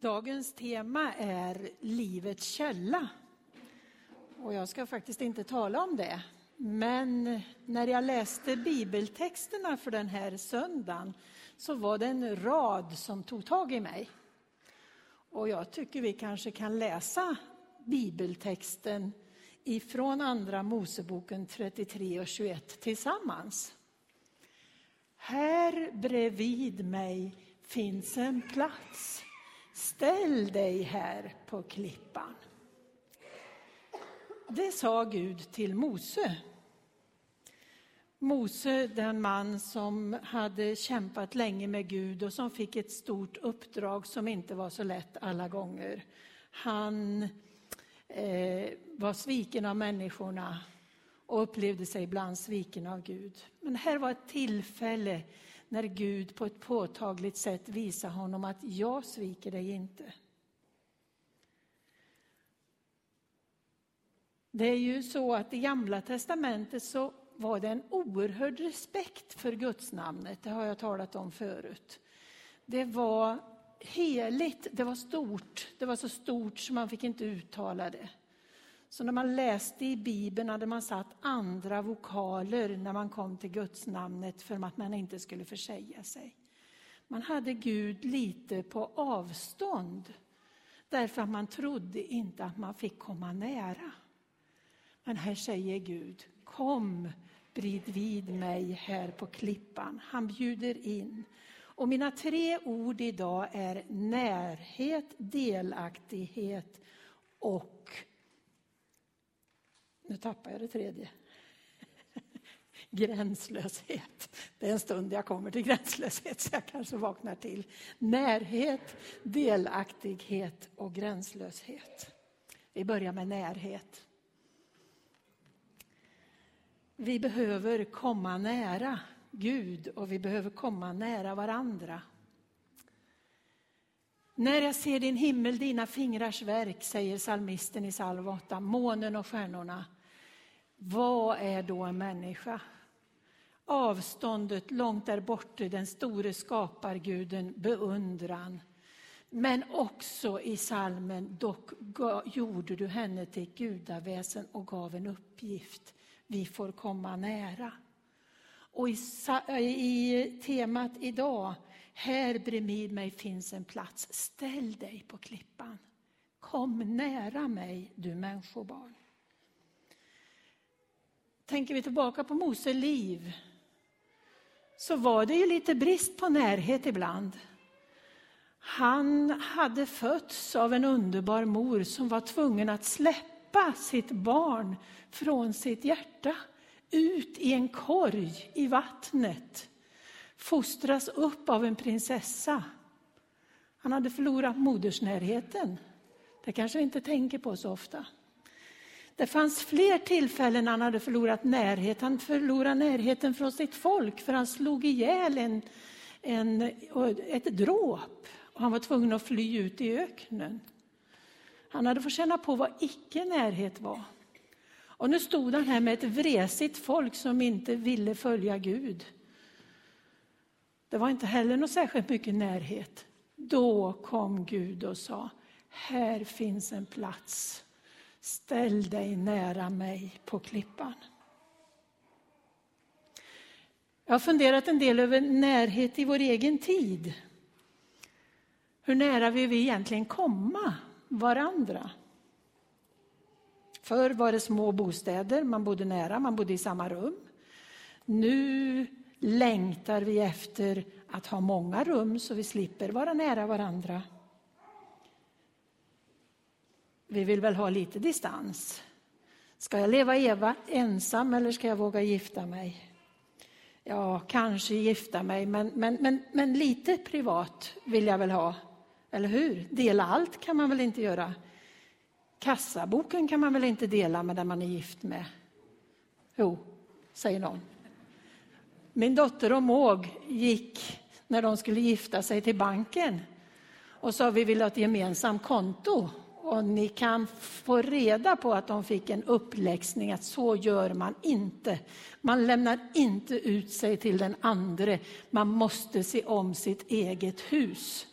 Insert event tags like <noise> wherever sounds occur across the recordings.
Dagens tema är livets källa. Och jag ska faktiskt inte tala om det. Men när jag läste bibeltexterna för den här söndagen så var det en rad som tog tag i mig. Och jag tycker vi kanske kan läsa bibeltexten ifrån Andra Moseboken 33 och 21 tillsammans. Här bredvid mig finns en plats Ställ dig här på klippan. Det sa Gud till Mose. Mose, den man som hade kämpat länge med Gud och som fick ett stort uppdrag som inte var så lätt alla gånger. Han eh, var sviken av människorna och upplevde sig ibland sviken av Gud. Men här var ett tillfälle när Gud på ett påtagligt sätt visar honom att jag sviker dig inte. Det är ju så att i Gamla testamentet så var det en oerhörd respekt för Guds namnet. Det har jag talat om förut. Det var heligt, det var stort. Det var så stort så man fick inte uttala det. Så när man läste i Bibeln hade man satt andra vokaler när man kom till Guds namnet för att man inte skulle försäga sig. Man hade Gud lite på avstånd därför att man trodde inte att man fick komma nära. Men här säger Gud, kom bredvid mig här på klippan. Han bjuder in. Och mina tre ord idag är närhet, delaktighet och nu tappar jag det tredje. Gränslöshet. Det är en stund jag kommer till gränslöshet så jag kanske vaknar till. Närhet, delaktighet och gränslöshet. Vi börjar med närhet. Vi behöver komma nära Gud och vi behöver komma nära varandra. När jag ser din himmel, dina fingrars verk, säger salmisten i psalm 8, månen och stjärnorna. Vad är då en människa? Avståndet långt där borta, den store skaparguden, beundran. Men också i salmen, dock gjorde du henne till ett gudaväsen och gav en uppgift. Vi får komma nära. Och i, i temat idag, här bredvid mig finns en plats. Ställ dig på klippan. Kom nära mig, du människobarn. Tänker vi tillbaka på Mose liv så var det ju lite brist på närhet ibland. Han hade fötts av en underbar mor som var tvungen att släppa sitt barn från sitt hjärta ut i en korg i vattnet, fostras upp av en prinsessa. Han hade förlorat modersnärheten. Det kanske vi inte tänker på så ofta. Det fanns fler tillfällen han hade förlorat närhet. Han förlorade närheten från sitt folk för han slog ihjäl en, en, ett dråp. Och han var tvungen att fly ut i öknen. Han hade fått känna på vad icke-närhet var. Och nu stod han här med ett vresigt folk som inte ville följa Gud. Det var inte heller något särskilt mycket närhet. Då kom Gud och sa, här finns en plats Ställ dig nära mig på klippan. Jag har funderat en del över närhet i vår egen tid. Hur nära vill vi egentligen komma varandra? Förr var det små bostäder, man bodde nära, man bodde i samma rum. Nu längtar vi efter att ha många rum så vi slipper vara nära varandra. Vi vill väl ha lite distans. Ska jag leva Eva ensam eller ska jag våga gifta mig? Ja, kanske gifta mig, men, men, men, men lite privat vill jag väl ha. Eller hur? Dela allt kan man väl inte göra? Kassaboken kan man väl inte dela med den man är gift med? Jo, säger någon. Min dotter och Måg gick när de skulle gifta sig till banken och sa vi vill ha ett gemensamt konto. Och ni kan få reda på att de fick en uppläxning att så gör man inte. Man lämnar inte ut sig till den andre. Man måste se om sitt eget hus.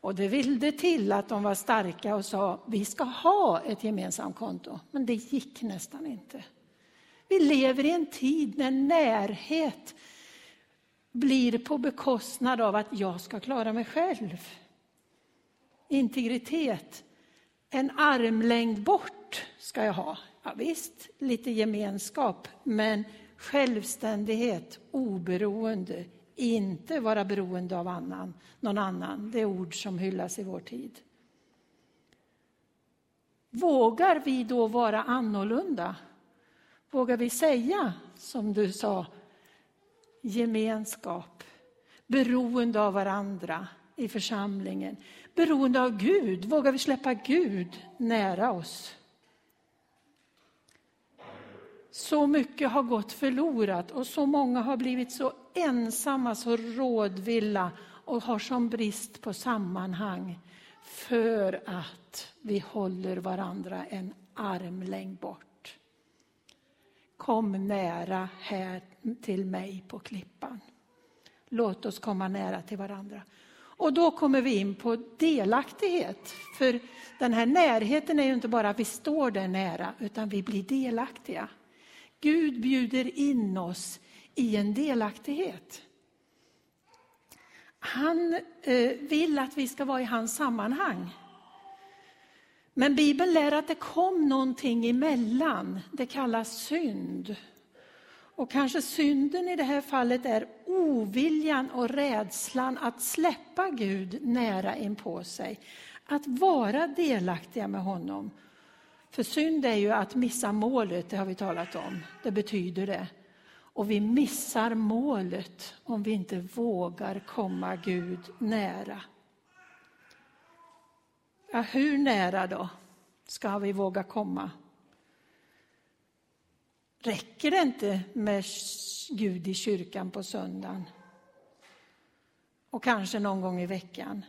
Och det ville till att de var starka och sa vi ska ha ett gemensamt konto. Men det gick nästan inte. Vi lever i en tid när närhet blir på bekostnad av att jag ska klara mig själv. Integritet, en armlängd bort ska jag ha. Ja, visst, lite gemenskap, men självständighet, oberoende, inte vara beroende av annan, någon annan. Det är ord som hyllas i vår tid. Vågar vi då vara annorlunda? Vågar vi säga, som du sa, gemenskap, beroende av varandra i församlingen, beroende av Gud? Vågar vi släppa Gud nära oss? Så mycket har gått förlorat och så många har blivit så ensamma, så rådvilla och har som brist på sammanhang för att vi håller varandra en armlängd bort. Kom nära här till mig på klippan. Låt oss komma nära till varandra. Och då kommer vi in på delaktighet. För den här närheten är ju inte bara att vi står där nära, utan vi blir delaktiga. Gud bjuder in oss i en delaktighet. Han eh, vill att vi ska vara i hans sammanhang. Men Bibeln lär att det kom någonting emellan. Det kallas synd. Och kanske synden i det här fallet är oviljan och rädslan att släppa Gud nära inpå sig. Att vara delaktiga med honom för synd är ju att missa målet, det har vi talat om. Det betyder det. Och vi missar målet om vi inte vågar komma Gud nära. Ja, hur nära då ska vi våga komma? Räcker det inte med Gud i kyrkan på söndagen? Och kanske någon gång i veckan?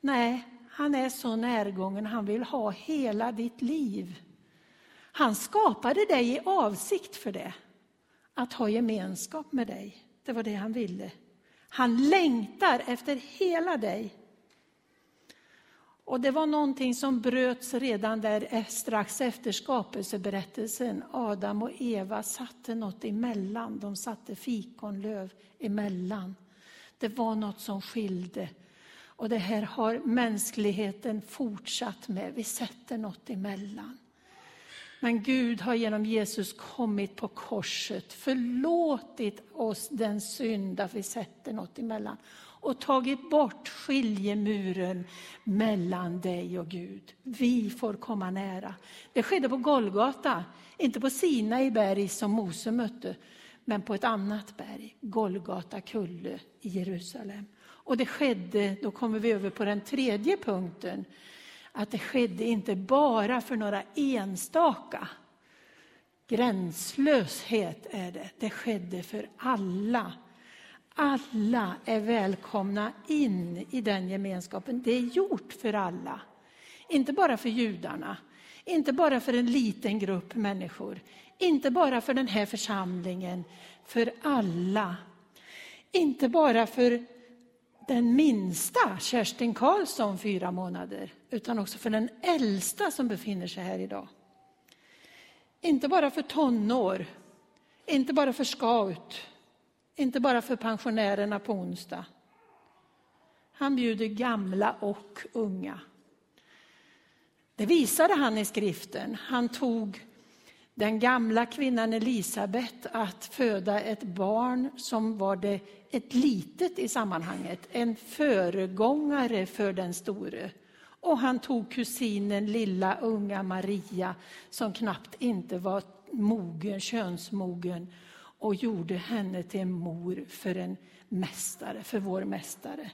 Nej, han är så närgången, han vill ha hela ditt liv. Han skapade dig i avsikt för det, att ha gemenskap med dig. Det var det han ville. Han längtar efter hela dig. Och det var någonting som bröts redan där eh, strax efter skapelseberättelsen. Adam och Eva satte något emellan, de satte fikonlöv emellan. Det var något som skilde. Och det här har mänskligheten fortsatt med. Vi sätter något emellan. Men Gud har genom Jesus kommit på korset, förlåtit oss den synd att vi sätter något emellan och tagit bort skiljemuren mellan dig och Gud. Vi får komma nära. Det skedde på Golgata, inte på Sinai berg som Mose mötte, men på ett annat berg, Golgata kulle i Jerusalem. Och det skedde, då kommer vi över på den tredje punkten, att det skedde inte bara för några enstaka. Gränslöshet är det, det skedde för alla. Alla är välkomna in i den gemenskapen. Det är gjort för alla. Inte bara för judarna, inte bara för en liten grupp människor, inte bara för den här församlingen, för alla. Inte bara för den minsta, Kerstin Karlsson, fyra månader, utan också för den äldsta som befinner sig här idag. Inte bara för tonår, inte bara för scout, inte bara för pensionärerna på onsdag. Han bjuder gamla och unga. Det visade han i skriften. Han tog den gamla kvinnan Elisabet att föda ett barn som var det, ett litet i sammanhanget, en föregångare för den store. Och han tog kusinen lilla unga Maria som knappt inte var mogen, könsmogen och gjorde henne till en mor för en mästare, för vår mästare.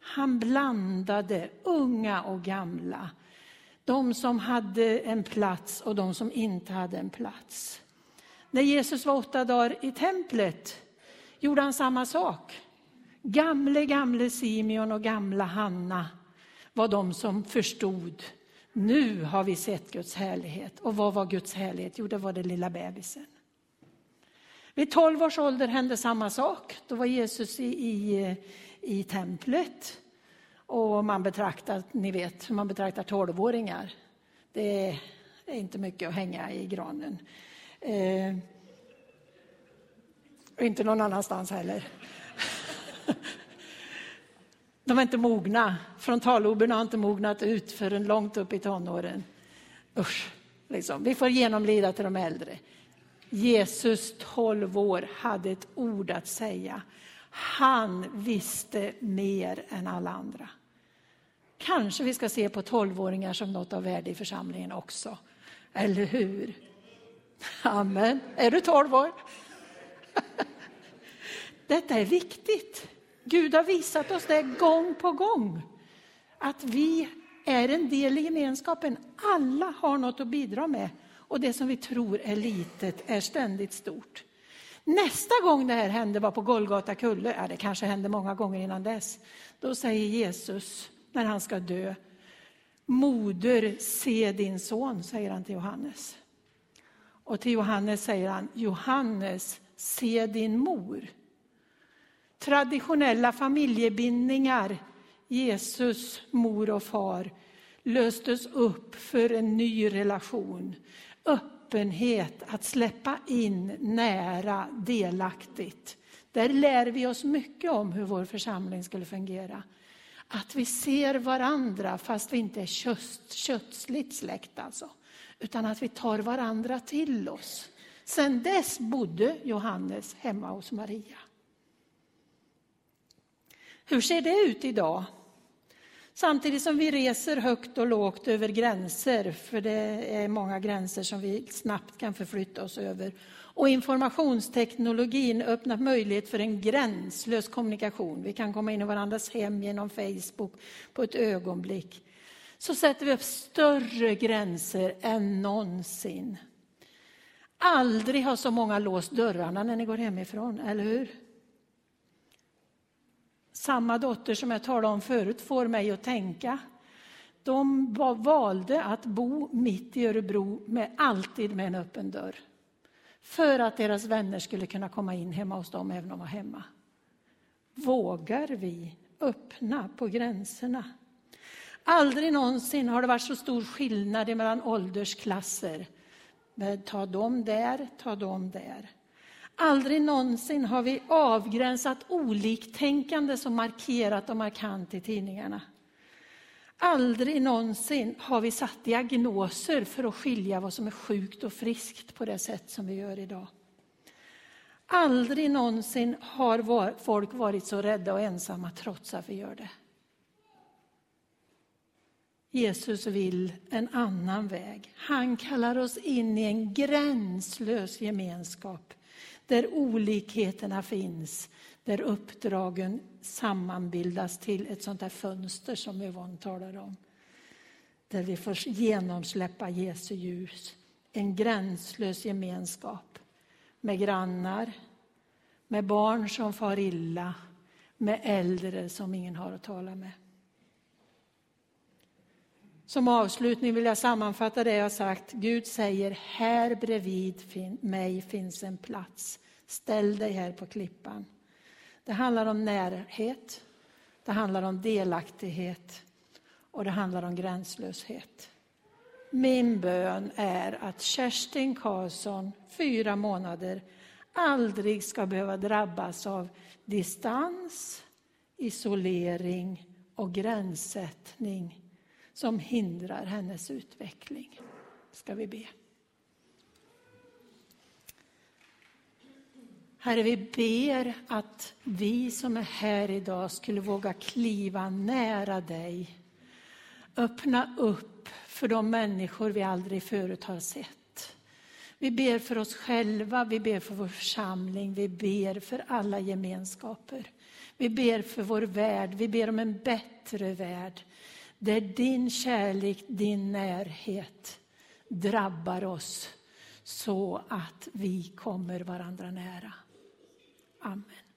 Han blandade unga och gamla de som hade en plats och de som inte hade en plats. När Jesus var åtta dagar i templet gjorde han samma sak. Gamle, gamle Simeon och gamla Hanna var de som förstod. Nu har vi sett Guds härlighet. Och vad var Guds härlighet? Jo, det var den lilla bebisen. Vid tolv års ålder hände samma sak. Då var Jesus i, i, i templet. Och man betraktar, ni vet hur man betraktar tolvåringar. Det är inte mycket att hänga i granen. Eh, och inte någon annanstans heller. <laughs> De är inte mogna. Frontalloberna har inte mognat ut förrän långt upp i tonåren. Usch, liksom. Vi får genomlida till de äldre. Jesus, 12 år, hade ett ord att säga. Han visste mer än alla andra. Kanske vi ska se på tolvåringar som något av värde i församlingen också. Eller hur? Amen. Är du tolv år? <laughs> Detta är viktigt. Gud har visat oss det gång på gång. Att vi är en del i gemenskapen. Alla har något att bidra med. Och det som vi tror är litet är ständigt stort. Nästa gång det här hände var på Golgata kulle. Ja, det kanske hände många gånger innan dess. Då säger Jesus när han ska dö. Moder, se din son, säger han till Johannes. Och till Johannes säger han, Johannes, se din mor. Traditionella familjebindningar, Jesus, mor och far, löstes upp för en ny relation. Öppenhet, att släppa in nära, delaktigt. Där lär vi oss mycket om hur vår församling skulle fungera. Att vi ser varandra fast vi inte är kött, kötsligt släkt alltså. Utan att vi tar varandra till oss. Sen dess bodde Johannes hemma hos Maria. Hur ser det ut idag? Samtidigt som vi reser högt och lågt över gränser, för det är många gränser som vi snabbt kan förflytta oss över. Och informationsteknologin öppnar möjlighet för en gränslös kommunikation. Vi kan komma in i varandras hem genom Facebook på ett ögonblick. Så sätter vi upp större gränser än någonsin. Aldrig har så många låst dörrarna när ni går hemifrån, eller hur? Samma dotter som jag talade om förut får mig att tänka. De valde att bo mitt i Örebro, med, alltid med en öppen dörr. För att deras vänner skulle kunna komma in hemma hos dem även om de var hemma. Vågar vi öppna på gränserna? Aldrig någonsin har det varit så stor skillnad mellan åldersklasser. Ta dem där, ta dem där. Aldrig någonsin har vi avgränsat oliktänkande som markerat och markant i tidningarna. Aldrig någonsin har vi satt diagnoser för att skilja vad som är sjukt och friskt på det sätt som vi gör idag. Aldrig någonsin har folk varit så rädda och ensamma trots att vi gör det. Jesus vill en annan väg. Han kallar oss in i en gränslös gemenskap där olikheterna finns, där uppdragen sammanbildas till ett sånt här fönster som Yvonne talar om. Där vi får genomsläppa Jesu ljus. En gränslös gemenskap med grannar, med barn som far illa, med äldre som ingen har att tala med. Som avslutning vill jag sammanfatta det jag sagt. Gud säger, här bredvid mig finns en plats. Ställ dig här på klippan. Det handlar om närhet, det handlar om delaktighet och det handlar om gränslöshet. Min bön är att Kerstin Karlsson, fyra månader, aldrig ska behöva drabbas av distans, isolering och gränssättning som hindrar hennes utveckling. Ska vi be. Herre, vi ber att vi som är här idag skulle våga kliva nära dig. Öppna upp för de människor vi aldrig förut har sett. Vi ber för oss själva, vi ber för vår församling, vi ber för alla gemenskaper. Vi ber för vår värld, vi ber om en bättre värld. Där din kärlek, din närhet drabbar oss så att vi kommer varandra nära. Amen.